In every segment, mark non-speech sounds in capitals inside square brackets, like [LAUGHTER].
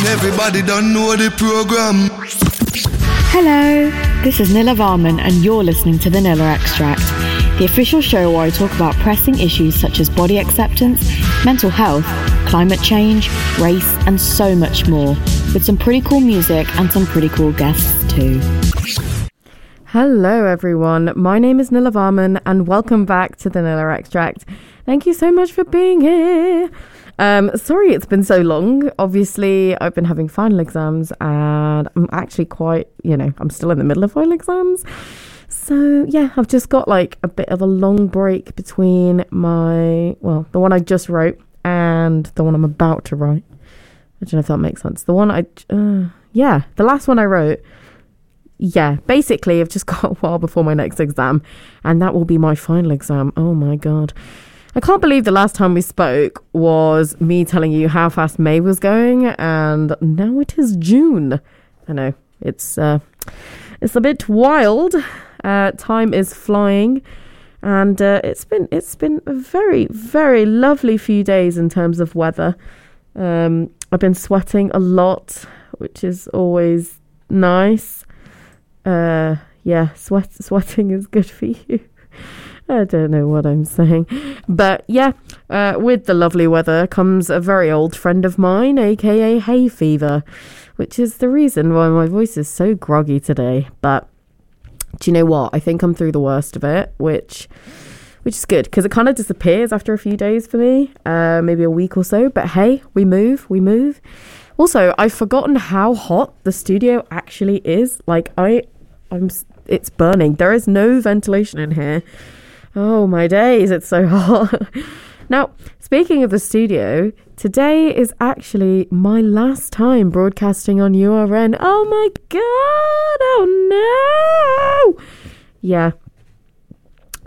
And everybody don't know the program. Hello, this is Nilla Varman, and you're listening to the Nilla Extract, the official show where I talk about pressing issues such as body acceptance, mental health, climate change, race, and so much more, with some pretty cool music and some pretty cool guests too. Hello, everyone. My name is Nilla Varman, and welcome back to the Nilla Extract. Thank you so much for being here. Um, sorry it's been so long. Obviously, I've been having final exams and I'm actually quite, you know, I'm still in the middle of final exams. So, yeah, I've just got like a bit of a long break between my, well, the one I just wrote and the one I'm about to write. I don't know if that makes sense. The one I, uh, yeah, the last one I wrote. Yeah, basically, I've just [LAUGHS] got a while before my next exam, and that will be my final exam. Oh my god. I can't believe the last time we spoke was me telling you how fast May was going, and now it is June. I know it's uh, it's a bit wild. Uh, time is flying, and uh, it's been it's been a very very lovely few days in terms of weather. Um, I've been sweating a lot, which is always nice. Uh, yeah, sweat sweating is good for you. I don't know what I'm saying. But yeah, uh, with the lovely weather comes a very old friend of mine, aka hay fever, which is the reason why my voice is so groggy today. But do you know what? I think I'm through the worst of it, which which is good because it kind of disappears after a few days for me, uh, maybe a week or so. But hey, we move, we move. Also, I've forgotten how hot the studio actually is. Like I, I'm, it's burning. There is no ventilation in here. Oh my days, it's so [LAUGHS] hot. now, speaking of the studio, today is actually my last time broadcasting on URN. Oh my god, oh no! Yeah,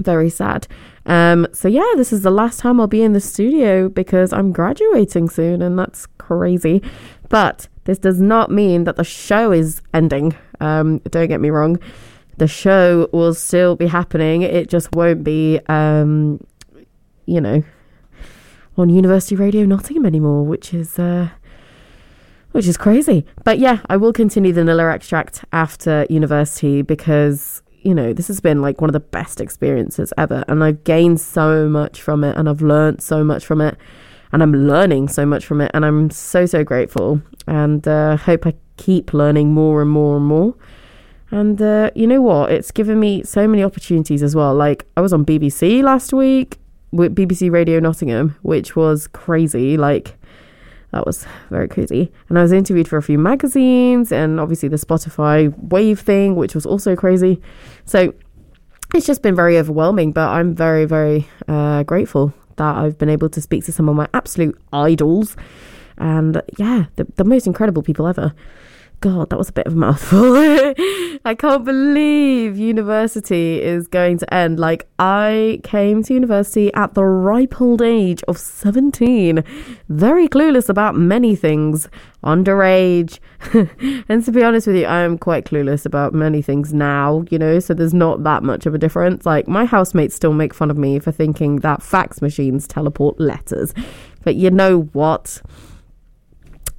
very sad. Um, so yeah, this is the last time I'll be in the studio because I'm graduating soon, and that's crazy. But this does not mean that the show is ending. Um, don't get me wrong the show will still be happening. It just won't be, um, you know, on University Radio Nottingham anymore, which is uh, which is crazy. But yeah, I will continue the Nilla extract after university because you know this has been like one of the best experiences ever, and I've gained so much from it, and I've learned so much from it, and I'm learning so much from it, and I'm so so grateful, and uh, hope I keep learning more and more and more. And uh, you know what? It's given me so many opportunities as well. Like, I was on BBC last week with BBC Radio Nottingham, which was crazy. Like, that was very crazy. And I was interviewed for a few magazines and obviously the Spotify Wave thing, which was also crazy. So it's just been very overwhelming, but I'm very, very uh, grateful that I've been able to speak to some of my absolute idols and yeah, the, the most incredible people ever. God, that was a bit of a mouthful. [LAUGHS] I can't believe university is going to end. Like, I came to university at the ripe old age of 17, very clueless about many things, underage. [LAUGHS] and to be honest with you, I am quite clueless about many things now, you know, so there's not that much of a difference. Like, my housemates still make fun of me for thinking that fax machines teleport letters. But you know what?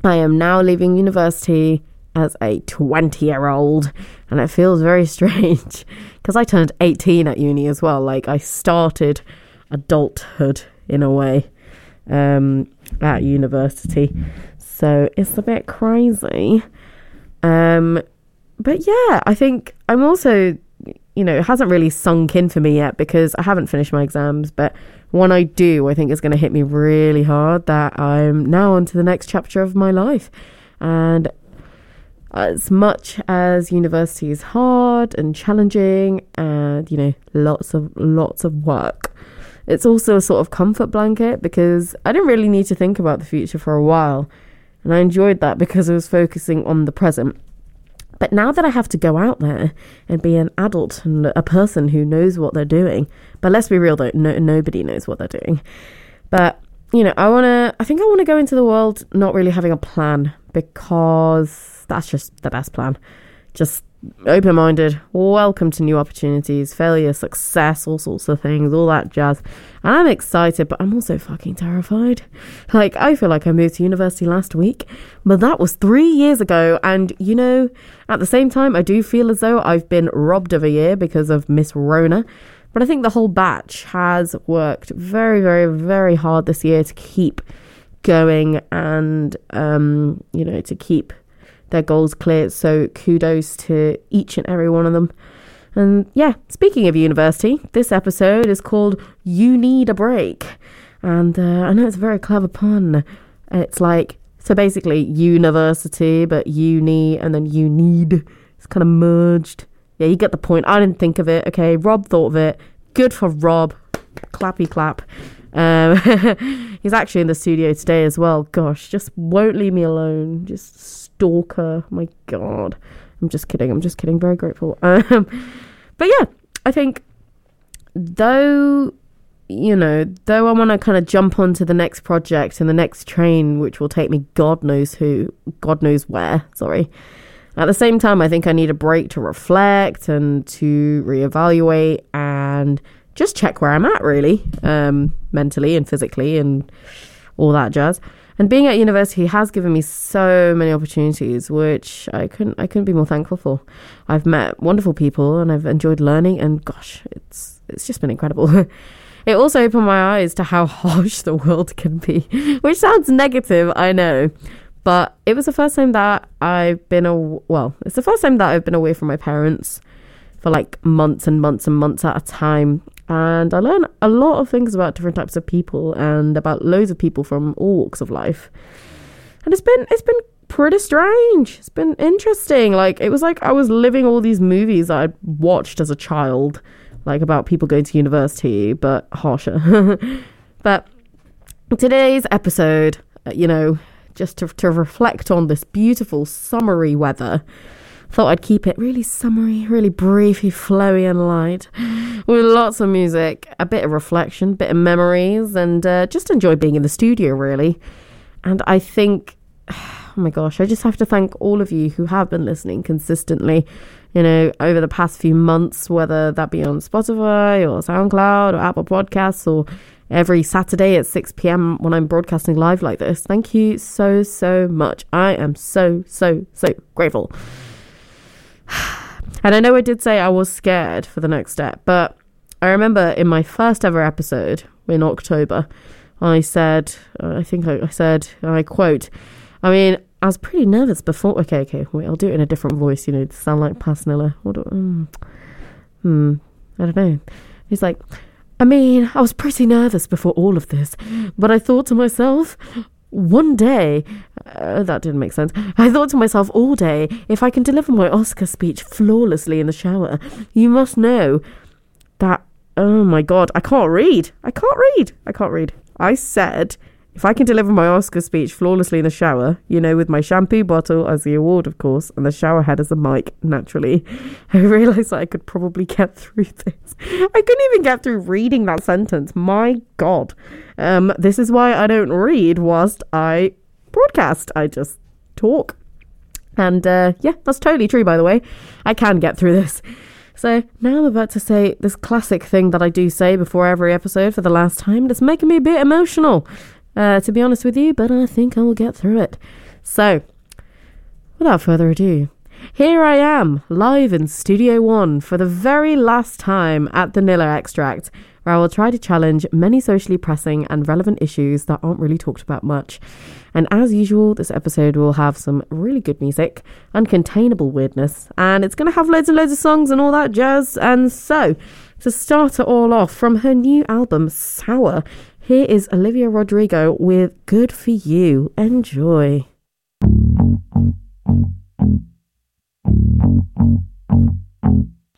I am now leaving university as a 20 year old, and it feels very [LAUGHS] strange because I turned 18 at uni as well. Like, I started adulthood in a way um, at university, so it's a bit crazy. Um, but yeah, I think I'm also, you know, it hasn't really sunk in for me yet because I haven't finished my exams, but when I do, I think it's going to hit me really hard that I'm now on to the next chapter of my life. And Uh, as much as university is hard and challenging and you know lots of lots of work it's also a sort of comfort blanket because i didn't really need to think about the future for a while. And i enjoyed that because i was focusing on the present. But now that i have to go out there and be an adult and a person who knows what they're doing but let's be real though no, nobody knows what they're doing. But you know i want to i think i want to go into the world not really having a plan because that's just the best plan. Just open minded, welcome to new opportunities, failure, success, all sorts of things, all that jazz. And I'm excited, but I'm also fucking terrified. [LAUGHS] Like, I feel like I moved to university last week, but that was three years ago. And, you know, at the same time, I do feel as though I've been robbed of a year because of Miss Rona. But I think the whole batch has worked very, very, very hard this year to keep going and, um, you know, to keep their goals clear. So kudos to each and every one of them. And yeah, speaking of university, this episode is called You Need a Break. And uh, I know it's a very clever pun. It's like, so basically, university, but uni, and then you need. It's kind of merged. Yeah, you get the point. I didn't think of it. Okay, Rob thought of it. Good for Rob. Clappy clap. Um, [LAUGHS] he's actually in the studio today as well. Gosh, just won't leave me alone. Just stalker. My God. I'm just kidding. I'm just kidding. Very grateful. [LAUGHS] Um, but yeah, I think though, you know, though I want to kind of jump onto the next project and the next train, which will take me God knows who, God knows where, sorry. At the same time, I think I need a break to reflect and to reevaluate and just check where I'm at, really, um, mentally and physically and all that jazz. And being at university has given me so many opportunities, which I couldn't I couldn't be more thankful for. I've met wonderful people and I've enjoyed learning, and gosh, it's it's just been incredible. [LAUGHS] it also opened my eyes to how [LAUGHS] harsh the world can be, which sounds negative, I know. But it was the first time that I've been a well, it's the first time that I've been away from my parents for like months and months and months at a time and I learned a lot of things about different types of people and about loads of people from all walks of life. And it's been it's been pretty strange. It's been interesting. Like it was like I was living all these movies I watched as a child, like about people going to university, but harsher. [LAUGHS] but today's episode, uh, you know, just to, to reflect on this beautiful summery weather Thought I'd keep it really summery, really briefy, flowy, and light, with lots of music, a bit of reflection, a bit of memories, and uh, just enjoy being in the studio, really. And I think, [SIGHS] oh my gosh, I just have to thank all of you who have been listening consistently, you know, over the past few months, whether that be on Spotify or SoundCloud or Apple Podcasts or every Saturday at 6 p.m. when I'm broadcasting live like this. Thank you so, so much. I am so, so, so grateful. [SIGHS] And I know I did say I was scared for the next step, but I remember in my first ever episode in October, I said, I think I, said, I quote, I mean, I was pretty nervous before. Okay, okay, wait, I'll do it in a different voice, you know, to sound like Pasnilla. What do, um, hmm, I don't know. He's like, I mean, I was pretty nervous before all of this, but I thought to myself, one day, uh, that didn't make sense. I thought to myself all day, if I can deliver my Oscar speech flawlessly in the shower, you must know that, oh my God, I can't read. I can't read. I can't read. I said if I can deliver my Oscar speech flawlessly in the shower, you know, with my shampoo bottle as the award, of course, and the shower head as the mic, naturally, [LAUGHS] I realised that I could probably get through this. I couldn't even get through reading that sentence. My God. Um, this is why I don't read whilst I broadcast. I just talk. And uh, yeah, that's totally true, by the way. I can get through this. So now I'm about to say this classic thing that I do say before every episode for the last time. It's making me a bit emotional uh, to be honest with you, but I think I will get through it. So, without further ado, here I am, live in Studio One for the very last time at the Nilla Extract, where I will try to challenge many socially pressing and relevant issues that aren't really talked about much. And as usual, this episode will have some really good music, uncontainable weirdness, and it's going to have loads and loads of songs and all that jazz. And so, to start it all off, from her new album, Sour, here is Olivia Rodrigo with Good For You. Enjoy.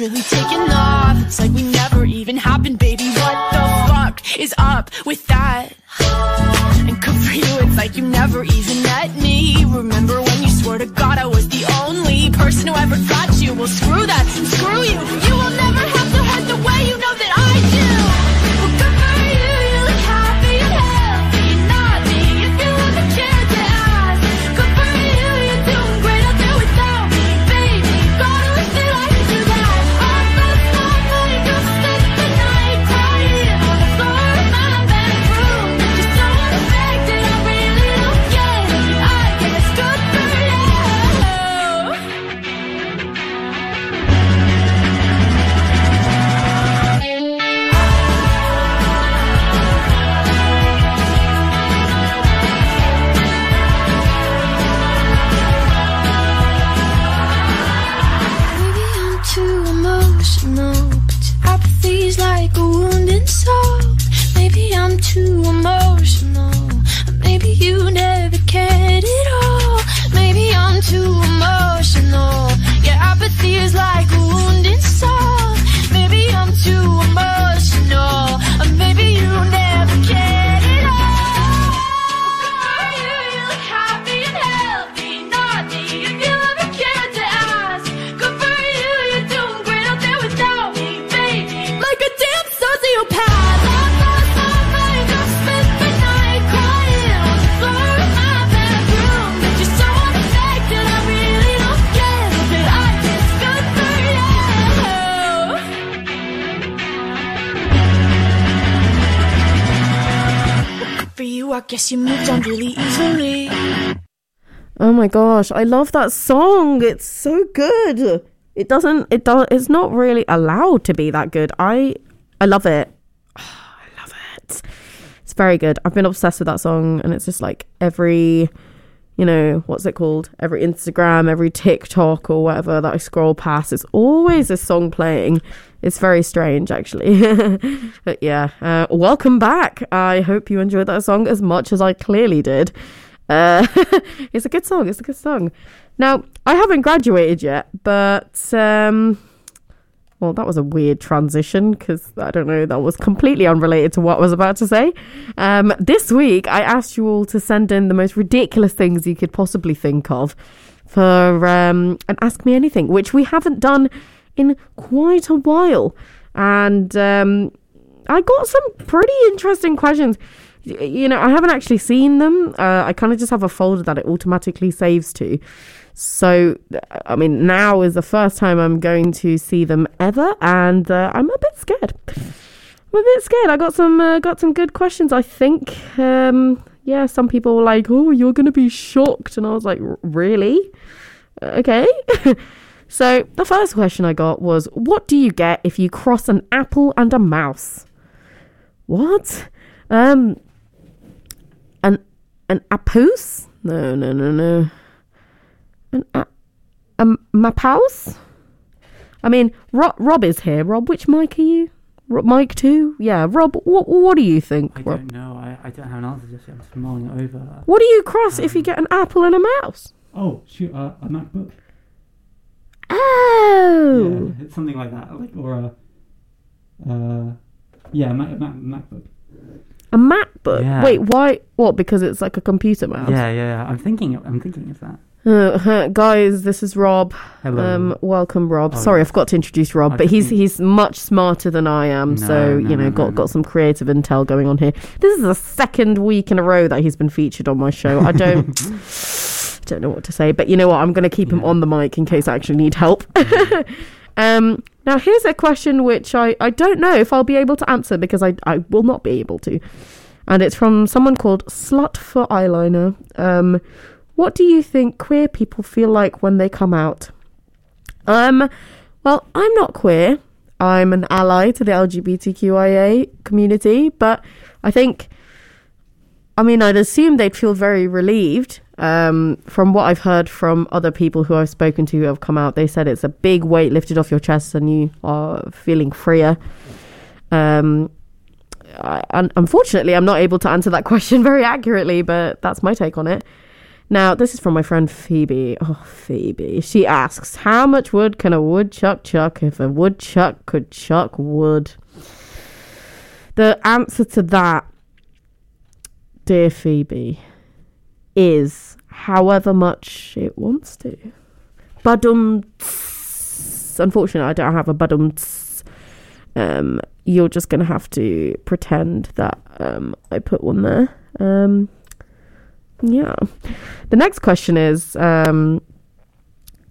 Really taking off. It's like we never even happened, baby. What the fuck is up with that? And good for you, it's like you never even met me. Remember when you swore to God I was the only person who ever got you? Well, screw that, screw you. Guess you moved on really easily. Oh my gosh, I love that song. It's so good. It doesn't it does it's not really allowed to be that good. I I love it. [SIGHS] I love it. It's very good. I've been obsessed with that song and it's just like every you know, what's it called? Every Instagram, every TikTok or whatever that I scroll past, it's always a song playing. It's very strange, actually. [LAUGHS] but yeah, uh, welcome back. I hope you enjoyed that song as much as I clearly did. Uh, [LAUGHS] it's a good song. It's a good song. Now, I haven't graduated yet, but um, well, that was a weird transition because I don't know, that was completely unrelated to what I was about to say. Um, this week, I asked you all to send in the most ridiculous things you could possibly think of for um, Ask Me Anything, which we haven't done in quite a while. And um, I got some pretty interesting questions. You know, I haven't actually seen them. Uh, I kind of just have a folder that it automatically saves to. So, I mean, now is the first time I'm going to see them ever, and uh, I'm a bit scared. I'm a bit scared. I got some uh, got some good questions. I think. Um, yeah, some people were like, "Oh, you're gonna be shocked," and I was like, "Really? Okay." [LAUGHS] so the first question I got was, "What do you get if you cross an apple and a mouse?" What? Um, an an apus? No, no, no, no. An a, a mapouse? I mean, Rob, Rob is here. Rob, which mic are you? Ro- Mike two? Yeah, Rob. What what do you think? I Rob? don't know. I, I don't have an answer just yet. I'm just mulling it over. What do you cross if you get an apple and a mouse? Oh, shoot, uh, a MacBook. Oh, Yeah, it's something like that. Like or a, uh, yeah, Mac, Mac, MacBook. a MacBook. Yeah. Wait, why? What? Because it's like a computer mouse. Yeah, yeah, yeah. I'm thinking. I'm thinking of that. Uh, [LAUGHS] guys, this is Rob. Hello. Um, welcome, Rob. Oh, Sorry, I forgot to introduce Rob, I but he's he's much smarter than I am. No, so no, you know, no, got got some creative intel going on here. This is the second week in a row that he's been featured on my show. I don't [LAUGHS] [LAUGHS] don't know what to say, but you know what? I'm going to keep him on the mic in case I actually need help. um, now here's a question which I I don't know if I'll be able to answer because I I will not be able to, and it's from someone called Slut for Eyeliner. Um, what do you think queer people feel like when they come out? Um, well, I'm not queer. I'm an ally to the LGBTQIA community, but I think, I mean, I'd assume they'd feel very relieved. Um, from what I've heard from other people who I've spoken to who have come out, they said it's a big weight lifted off your chest and you are feeling freer. Um, I, un- unfortunately, I'm not able to answer that [LAUGHS] question very accurately, but that's my take on it. Now, this is from my friend Phoebe. Oh, Phoebe. She asks, How much wood can a woodchuck chuck if a woodchuck could chuck wood? The answer to that, dear Phoebe, is however much it wants to. Badum. Unfortunately, I don't have a badum. Um, you're just gonna have to pretend that um, I put one there. Um, yeah. The next question is um,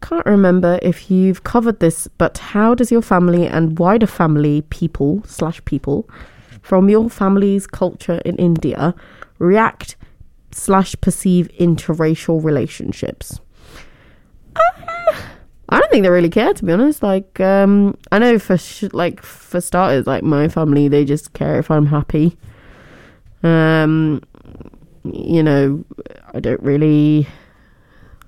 can't remember if you've covered this, but how does your family and wider family people slash people from your family's culture in India react slash perceive interracial relationships? Um, I don't think they really care, to be honest. Like, um, I know for sh- like for starters, like my family, they just care if I'm happy. Um, you know, I don't really,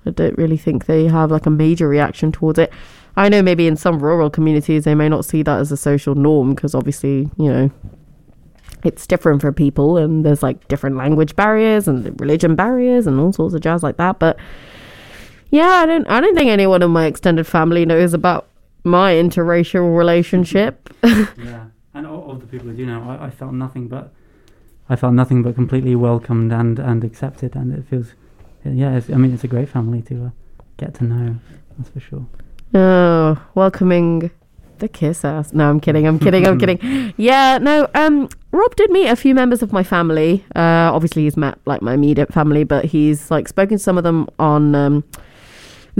I don't really think they have like a major reaction towards it. I know maybe in some rural communities they may not see that as a social norm because obviously, you know, it's different for people and there's like different language barriers and religion barriers and all sorts of jazz like that. But yeah, I don't, I don't think anyone in my extended family knows about my interracial relationship. [LAUGHS] yeah, and all of the people who do know, I, I felt nothing but I felt nothing but completely welcomed and and accepted, and it feels yeah. It's, I mean, it's a great family to uh, get to know. That's for sure. Oh, welcoming the kiss ass. No, I'm kidding. I'm kidding. I'm [LAUGHS] kidding. Yeah, no. Um, Rob did meet a few members of my family. Uh, obviously he's met like my immediate family, but he's like spoken to some of them on um,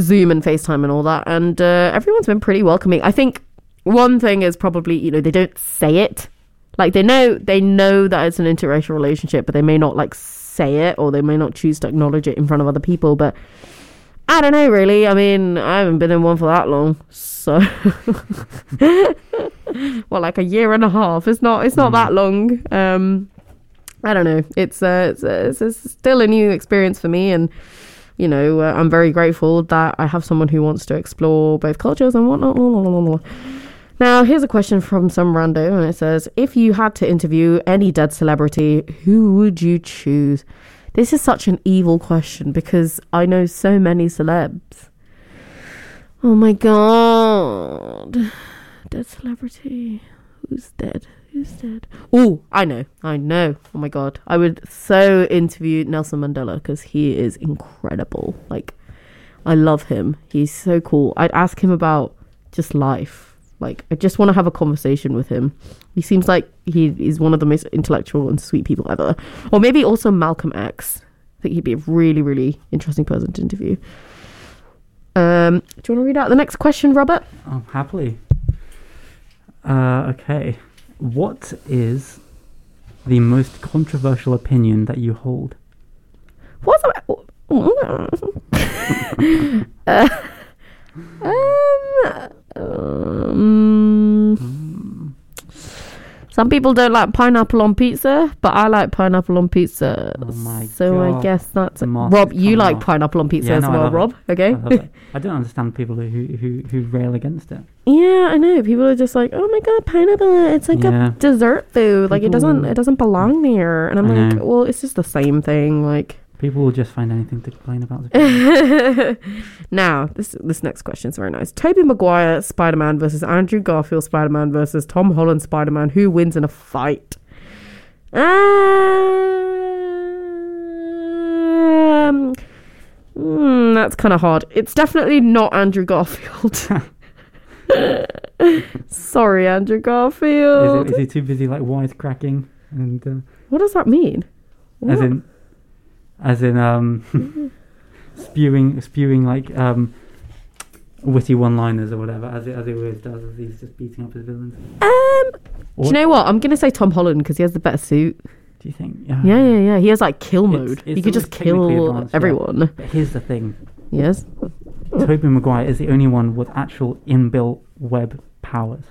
Zoom and FaceTime and all that, and uh, everyone's been pretty welcoming. I think one thing is probably you know they don't say it, like they know they know that it's an interracial relationship, but they may not like say it or they may not choose to acknowledge it in front of other people, but. I don't know, really. I mean, I haven't been in one for that long, so [LAUGHS] well, like a year and a half. It's not. It's not Mm. that long. Um, I don't know. It's uh, it's, uh, it's, it's still a new experience for me, and you know, uh, I'm very grateful that I have someone who wants to explore both cultures and whatnot. Now, here's a question from some rando, and it says, "If you had to interview any dead celebrity, who would you choose?" This is such an evil question because I know so many celebs. Oh my god. Dead celebrity. Who's dead? Who's dead? Oh, I know. I know. Oh my god. I would so interview Nelson Mandela because he is incredible. Like, I love him. He's so cool. I'd ask him about just life. Like, I just want to have a conversation with him. He seems like he is one of the most intellectual and sweet people ever. Or maybe also Malcolm X. I think he'd be a really, really interesting person to interview. Um, do you want to read out the next question, Robert? Oh, happily. Uh, okay. What is the most controversial opinion that you hold? What's [LAUGHS] the... uh, um, um, some people don't like pineapple on pizza, but I like pineapple on pizza. Oh my so I guess that's The it. mask Rob. You like off. pineapple on pizza Yeah, as no, well, love it. Rob? Okay. I. I don't understand people who, who, who, who rail against it. yeah, I know. People are just like, "Oh my god, pineapple! It's like Yeah. a dessert food. Like it doesn't, it doesn't belong there." And I'm I like, know. "Well, it's just the same thing." Like. People will just find anything to complain about. [LAUGHS] now, this this next question is very nice. Tobey Maguire Spider Man versus Andrew Garfield Spider Man versus Tom Holland Spider Man. Who wins in a fight? Um, hmm, that's kind of hard. It's definitely not Andrew Garfield. [LAUGHS] Sorry, Andrew is, Garfield. it, is he too busy like wisecracking and uh, what does that mean? as in as in um [LAUGHS] spewing spewing like um witty one-liners or whatever as it as he always does as he's just beating up his villains. um, do you know what? I'm gonna say Tom Holland because he has the better suit. Do you think? Yeah, yeah, yeah. He has like kill It's- mode. it's he could just kill advanced, yeah. everyone. But here's the thing: Yes. Tobey Maguire is the only one with actual inbuilt web powers.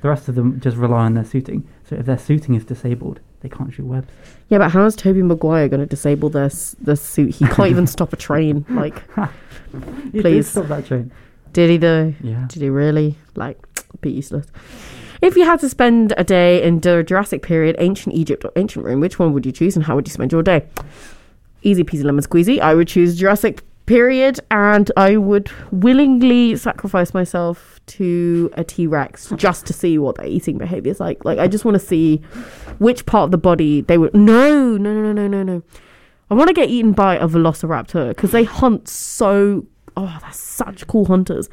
The rest of them just rely on their suiting. So if their suiting is disabled, they can't shoot webs. Yeah, but how is Tobey Maguire going to disable this s- their suit? He can't even stop a train. [LAUGHS] Like, [LAUGHS] did Please. stop that train. did he though? Yeah. Did he really? Like, [TSK] be useless. If you had to spend a day in the Jurassic period, ancient Egypt or ancient Rome, which one would you choose, and how would you spend your day? easy peasy lemon squeezy. I would choose Jurassic period and I would willingly sacrifice myself to a T Rex just to see what their eating behavior is like. Like I just want to see which part of the body they would no, no, no, no, no, no. I want to get eaten by a velociraptor because they hunt so oh, they're such cool hunters.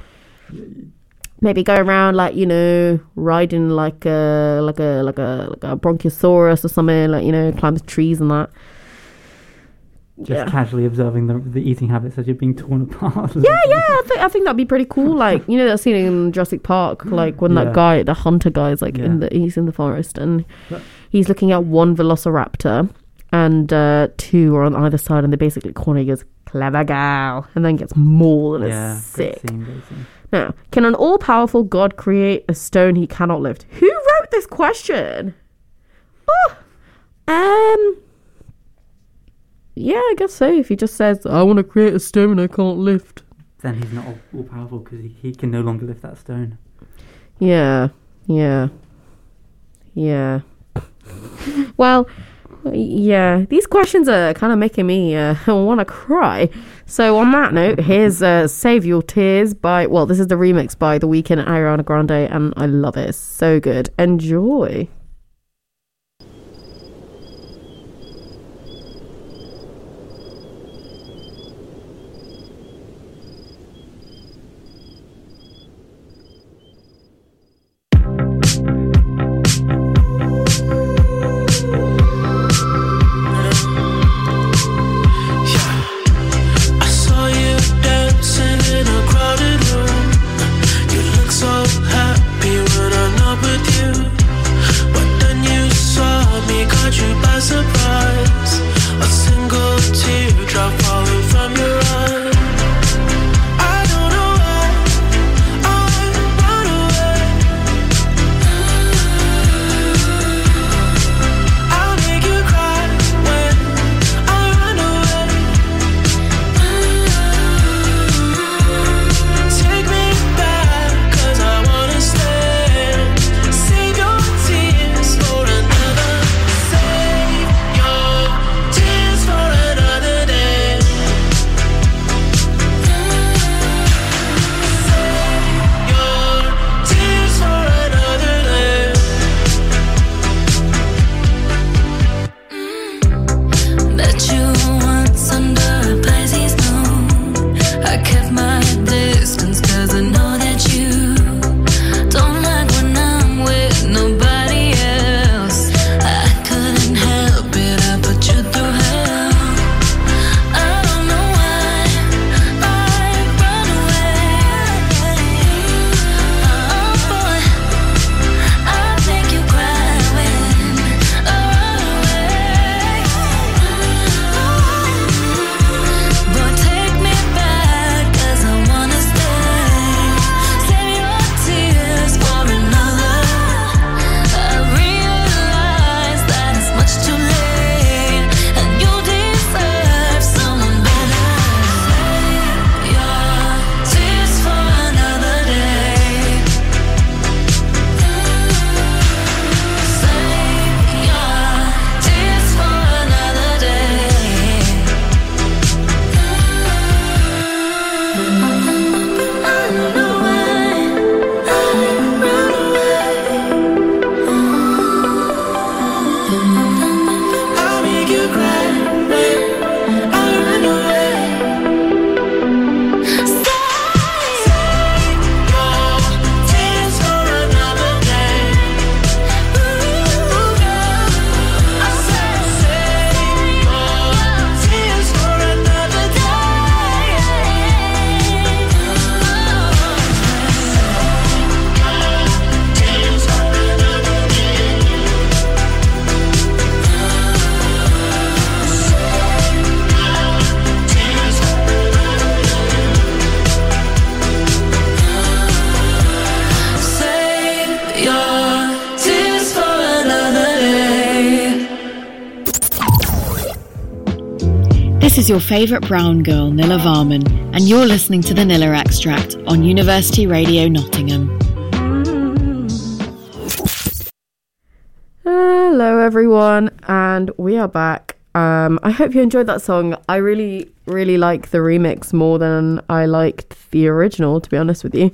Maybe go around like you know riding like a like a like a like a bronchiosaurus or something like you know climb the trees and that. Just yeah. casually observing the, the eating habits as you're being torn [LAUGHS] apart. Yeah, yeah, I think I think that'd be pretty cool. Like you know that scene in Jurassic Park, [LAUGHS] like when Yeah. that guy, the hunter guy, is like in the he's in the forest and he's looking at one Velociraptor and uh, two are on either side, and they basically corner. He goes, "Clever gal," and then gets mauled, and yeah, it's great sick. scene, scene. Now, can an all-powerful god create a stone he cannot lift? Who wrote this question? Oh, um, yeah, I guess so. If he just says, "I want to create a stone I can't lift." Then he's not all, all powerful because he, he can no longer lift that stone. Yeah, yeah, yeah. [LAUGHS] well, yeah, these questions are kind of making me uh, [LAUGHS] want to cry. So, on that note, here's uh, Save Your Tears by, well, this is the remix by The Weeknd and Ariana Grande, and I love it. It's so good. Enjoy. Your favourite brown girl, Nilla Varman, and you're listening to the Nilla Extract on University Radio Nottingham. Hello, everyone, and we are back. Um, I hope you enjoyed that song. I really, really like the remix more than I liked the original, to be honest with you.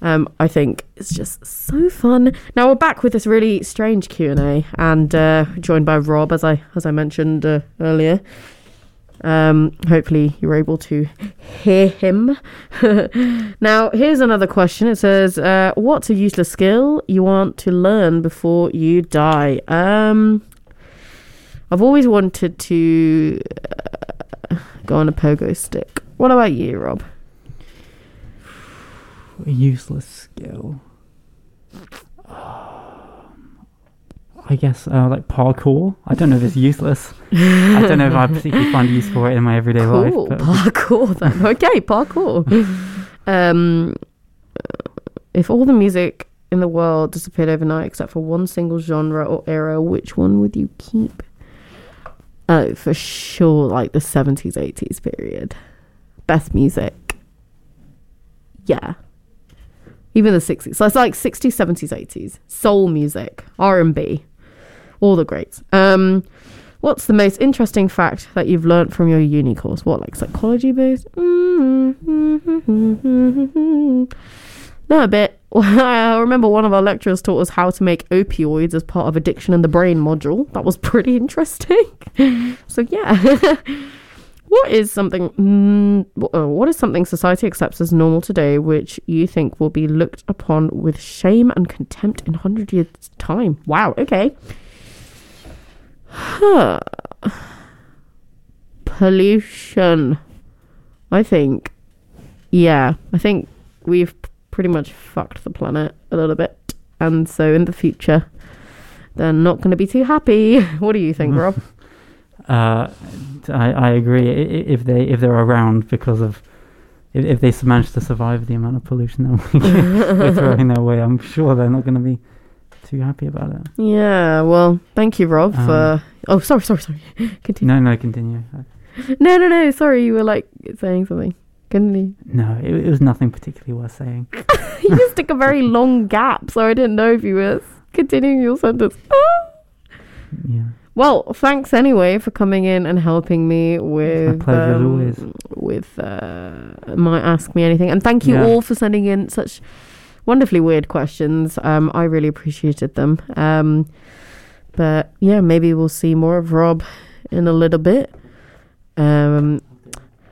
Um, I think it's just so fun. Now we're back with this really strange Q and A, and uh, joined by Rob, as I as I mentioned uh, earlier. Um, hopefully you're able to hear him. [LAUGHS] now here's another question. It says, uh, "What's a useless skill you want to learn before you die?" Um, I've always wanted to uh, go on a pogo stick. What about you, Rob? A useless skill. [SIGHS] I guess uh, like parkour. I don't know if it's useless. [LAUGHS] I don't know if I particularly find use for it in my everyday Cool, life. Parkour [LAUGHS] then. Okay, parkour. um, if all the music in the world disappeared overnight except for one single genre or era, which one would you keep? Oh, for sure, like the 70s, 80s period. Best music. Yeah. Even the 60s. So it's like 60s, 70s, 80s. Soul music, R&B, all the greats. Um, what's the most interesting fact that you've learned from your uni course? What, like psychology based? [LAUGHS] No, a bit. [LAUGHS] I remember one of our lecturers taught us how to make opioids as part of addiction in the brain module. That was [LAUGHS] pretty interesting. so yeah. what is something mm, uh, what is something society accepts as normal today which you think will be looked upon with shame and contempt in 100 years time? Wow, okay. Huh. Pollution. I think yeah, I think we've pretty much fucked the planet a little bit. And so in the future, they're not going to be too happy. [LAUGHS] What do you think, Rob? [LAUGHS] Uh, I, I agree. If they if they're around because of if, if they manage to survive the amount of pollution that [LAUGHS] we're throwing their way, I'm sure they're not going to be too happy about it. Yeah, well, thank you, Rob, Um, for. Oh, sorry, sorry, sorry. [LAUGHS] Continue. No, no, continue. No, no, no. Sorry, you were like saying something. Continue. No, it, it was nothing particularly worth saying. [LAUGHS] you just took a very [LAUGHS] long gap, so I didn't know if you were continuing your sentence. Ah. [GASPS] Yeah. Well, thanks anyway for coming in and helping me with pleasure um, always. with uh, my ask me anything, and thank you Yeah. all for sending in such wonderfully weird questions. Um, I really appreciated them. Um, but yeah, maybe we'll see more of Rob in a little bit. Um,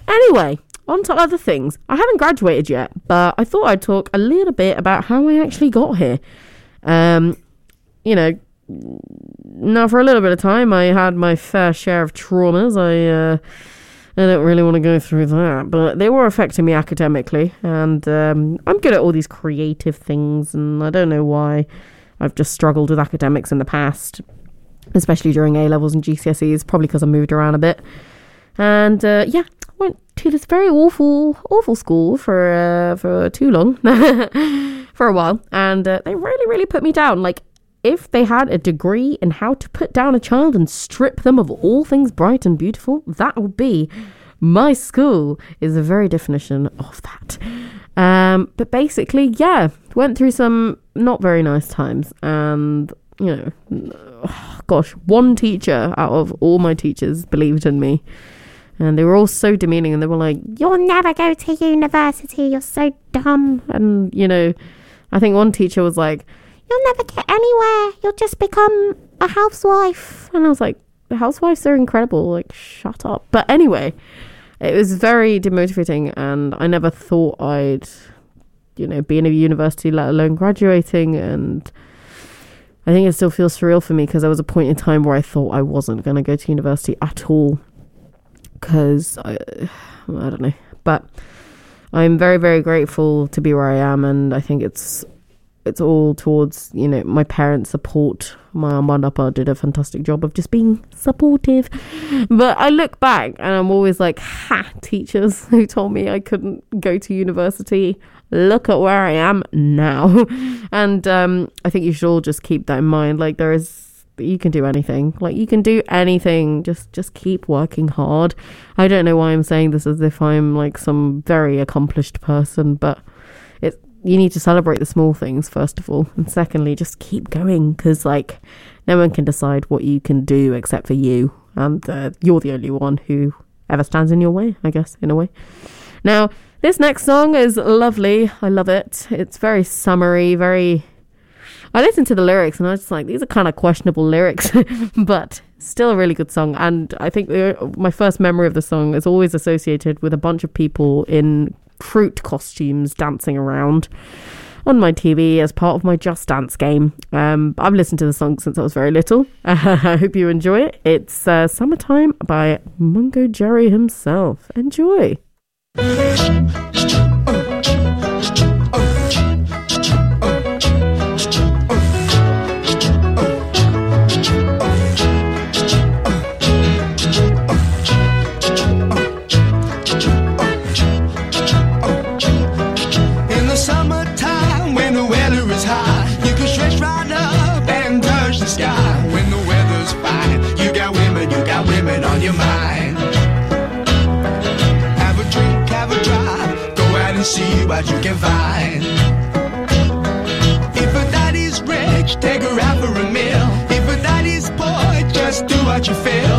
anyway, on to other things. I haven't graduated yet, but I thought I'd talk a little bit about how I actually got here. Um, you know, now for a little bit of time, I had my fair share of traumas. I uh, I don't really want to go through that, but they were affecting me academically, and um, I'm good at all these creative things, and I don't know why I've just struggled with academics in the past, especially during A levels and GCSEs. Probably because I moved around a bit, and uh, yeah, went to this very awful, awful school for uh, for too long, [LAUGHS] for a while, and uh, they really, really put me down. Like if they had a degree in how to put down a child and strip them of all things bright and beautiful, that would be my school is the very definition of that. Um, but basically, yeah, went through some not very nice times, and you know, [SIGHS] gosh, one teacher out of all my teachers believed in me. And they were all so demeaning, and they were like, "You'll never go to university. You're so dumb." And you know, I think one teacher was like, "You'll never get anywhere. You'll just become a housewife." And I was like, "The housewives are incredible. Like, shut up." But anyway, it was very demotivating, and I never thought I'd, you know, be in a university, let alone graduating. And I think it still feels surreal for me because there was a point in time where I thought I wasn't going to go to university at all because I, I don't know. But I'm very, very grateful to be where I am, and I think it's it's all towards you know my parents' support. My mum and papa did a fantastic job of just being supportive. But I look back and I'm always like, ha, teachers [LAUGHS] who told me I couldn't go to university. Look at where I am now. [LAUGHS] And um, I think you should all just keep that in mind. Like there is you can do anything. Like you can do anything. Just just keep working hard. I don't know why I'm saying this as if I'm like some very accomplished person, but you need to celebrate the small things first of all, and secondly, just keep going because like no one can decide what you can do except for you. and uh, you're the only one who ever stands in your way, I guess, in a way. Now, this next song is lovely. I love it. It's very summery, very. I listened to the lyrics and I was just like, these are kind of questionable lyrics, [LAUGHS] but still a really good song. And I think my first memory of the song is always associated with a bunch of people in fruit costumes dancing around on my TV as part of my Just Dance game. Um, I've listened to the song since I was very little. [LAUGHS] I hope you enjoy it. It's uh, Summertime by Mungo Jerry himself. Enjoy. What you can find. If a daddy's rich, take her out for a meal. If a daddy's poor, just do what you feel.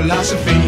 Philosophy.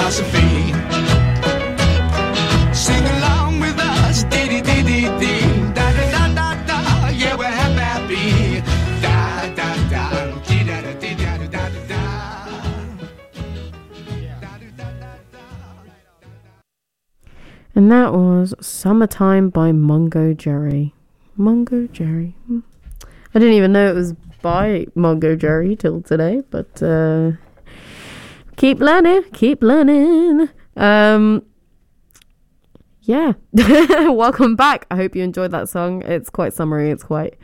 Philosophy. Sing along with us, dee dee dee dee dee, da da da da da, yeah, we're happy. Da da da, dee da da dee da da da da da. Da da da da da. And that was Summertime by Mungo Jerry. Mungo Jerry. Hmm. I didn't even know it was by Mungo Jerry till today, but uh, keep learning, keep learning. Um, yeah. [LAUGHS] Welcome back. I hope you enjoyed that song. It's quite summery. It's quite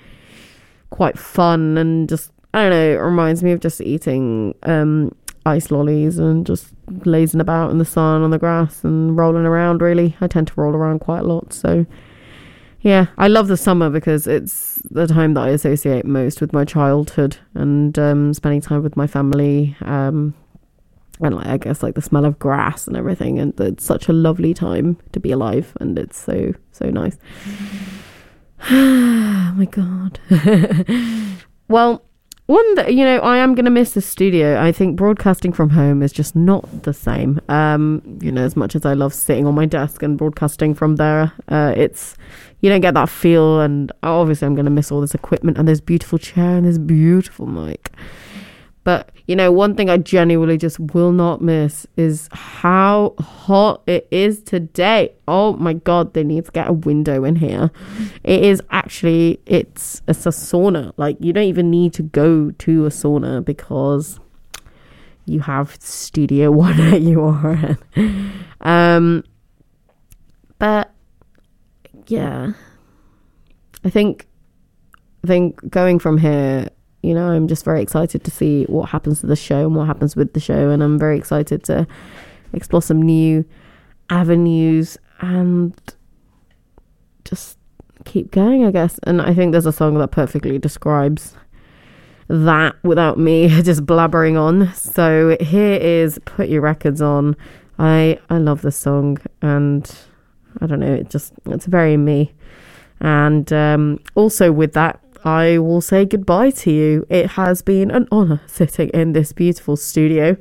quite fun and just I don't know, it reminds me of just eating um ice lollies and just lazing about in the sun on the grass and rolling around really. I tend to roll around quite a lot, so yeah, I love the summer because it's the time that I associate most with my childhood and um, spending time with my family. Um, and like I guess like the smell of grass and everything, and it's such a lovely time to be alive, and it's so so nice. oh [SIGHS] my god. [LAUGHS] well, one that you know I am going to miss the studio. I think broadcasting from home is just not the same. Um, you know, as much as I love sitting on my desk and broadcasting from there, uh, it's you don't get that feel. And obviously, I'm going to miss all this equipment and this beautiful chair and this beautiful mic. But you know, one thing I genuinely just will not miss is how hot it is today. Oh my god, they need to get a window in here. It is actually it's it's a sauna. Like you don't even need to go to a sauna because you have Studio [LAUGHS] One at URN. Um, but yeah, I think I think going from here you know, I'm just very excited to see what happens to the show and what happens with the show. And I'm very excited to explore some new avenues and just keep going, I guess. And I think there's a song that perfectly describes that without me [LAUGHS] just blabbering on. So here is Put Your Records On. I I love this song and I don't know, it just it's very me. And um, also with that I will say goodbye to you. It has been an honour sitting in this beautiful studio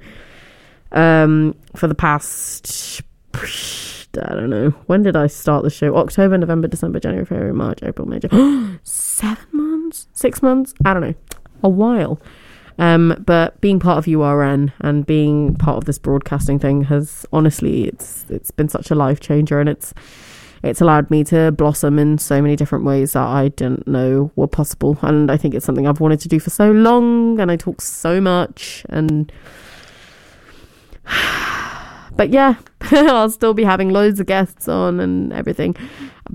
um, for the past. I don't know. When did I start the show? October, November, December, January, February, March, April, May, June. [GASPS] Seven months? Six months? I don't know. A while. Um, but being part of URN and being part of this broadcasting thing has honestly, it's it's been such a life changer, and it's it's allowed me to blossom in so many different ways that I didn't know were possible. And I think it's something I've wanted to do for so long, and I talk so much. And [SIGHS] but yeah, [LAUGHS] I'll still be having loads of guests on and everything.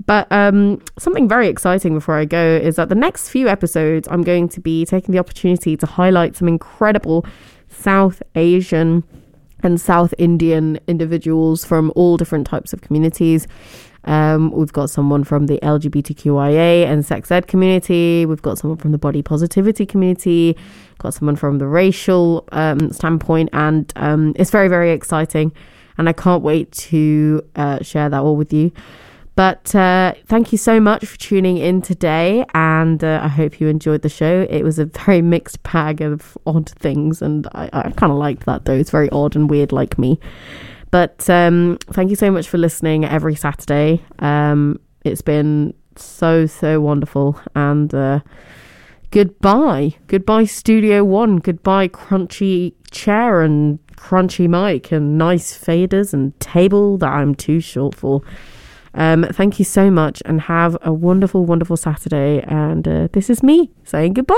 But um, something very exciting before I go is that the next few episodes, I'm going to be taking the opportunity to highlight some incredible South Asian and South Indian individuals from all different types of communities. Um, we've got someone from the LGBTQIA and sex ed community. We've got someone from the body positivity community. Got someone from the racial um, standpoint, and um, it's very, very exciting. And I can't wait to uh, share that all with you. But uh, thank you so much for tuning in today, and uh, I hope you enjoyed the show. It was a very mixed bag of odd things, and I, I kind of liked that though. It's very odd and weird, like me. But um, thank you so much for listening every Saturday. Um, it's been so, so wonderful. And uh, goodbye. Goodbye, Studio One. Goodbye, crunchy chair and crunchy mic and nice faders and table that I'm too short for. Um, thank you so much and have a wonderful, wonderful Saturday. And uh, this is me saying goodbye.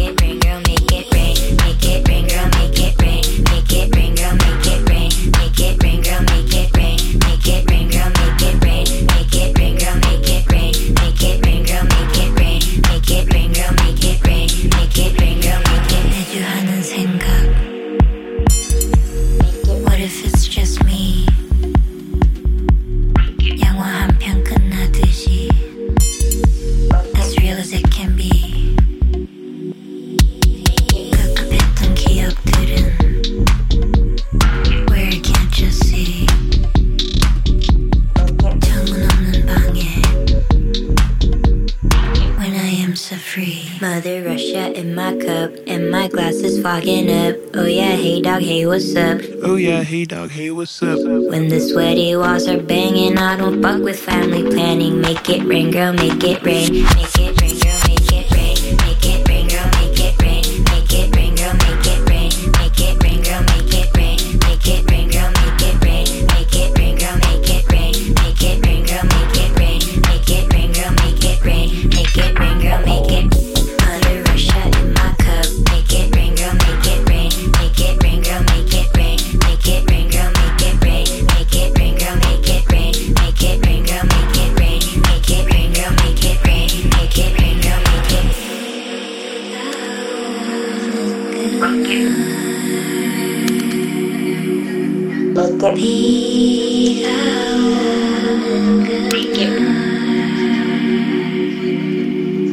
hey dog, hey, what's up? When the sweaty walls are banging, I don't fuck with family planning. Make it rain, girl, make it rain, make it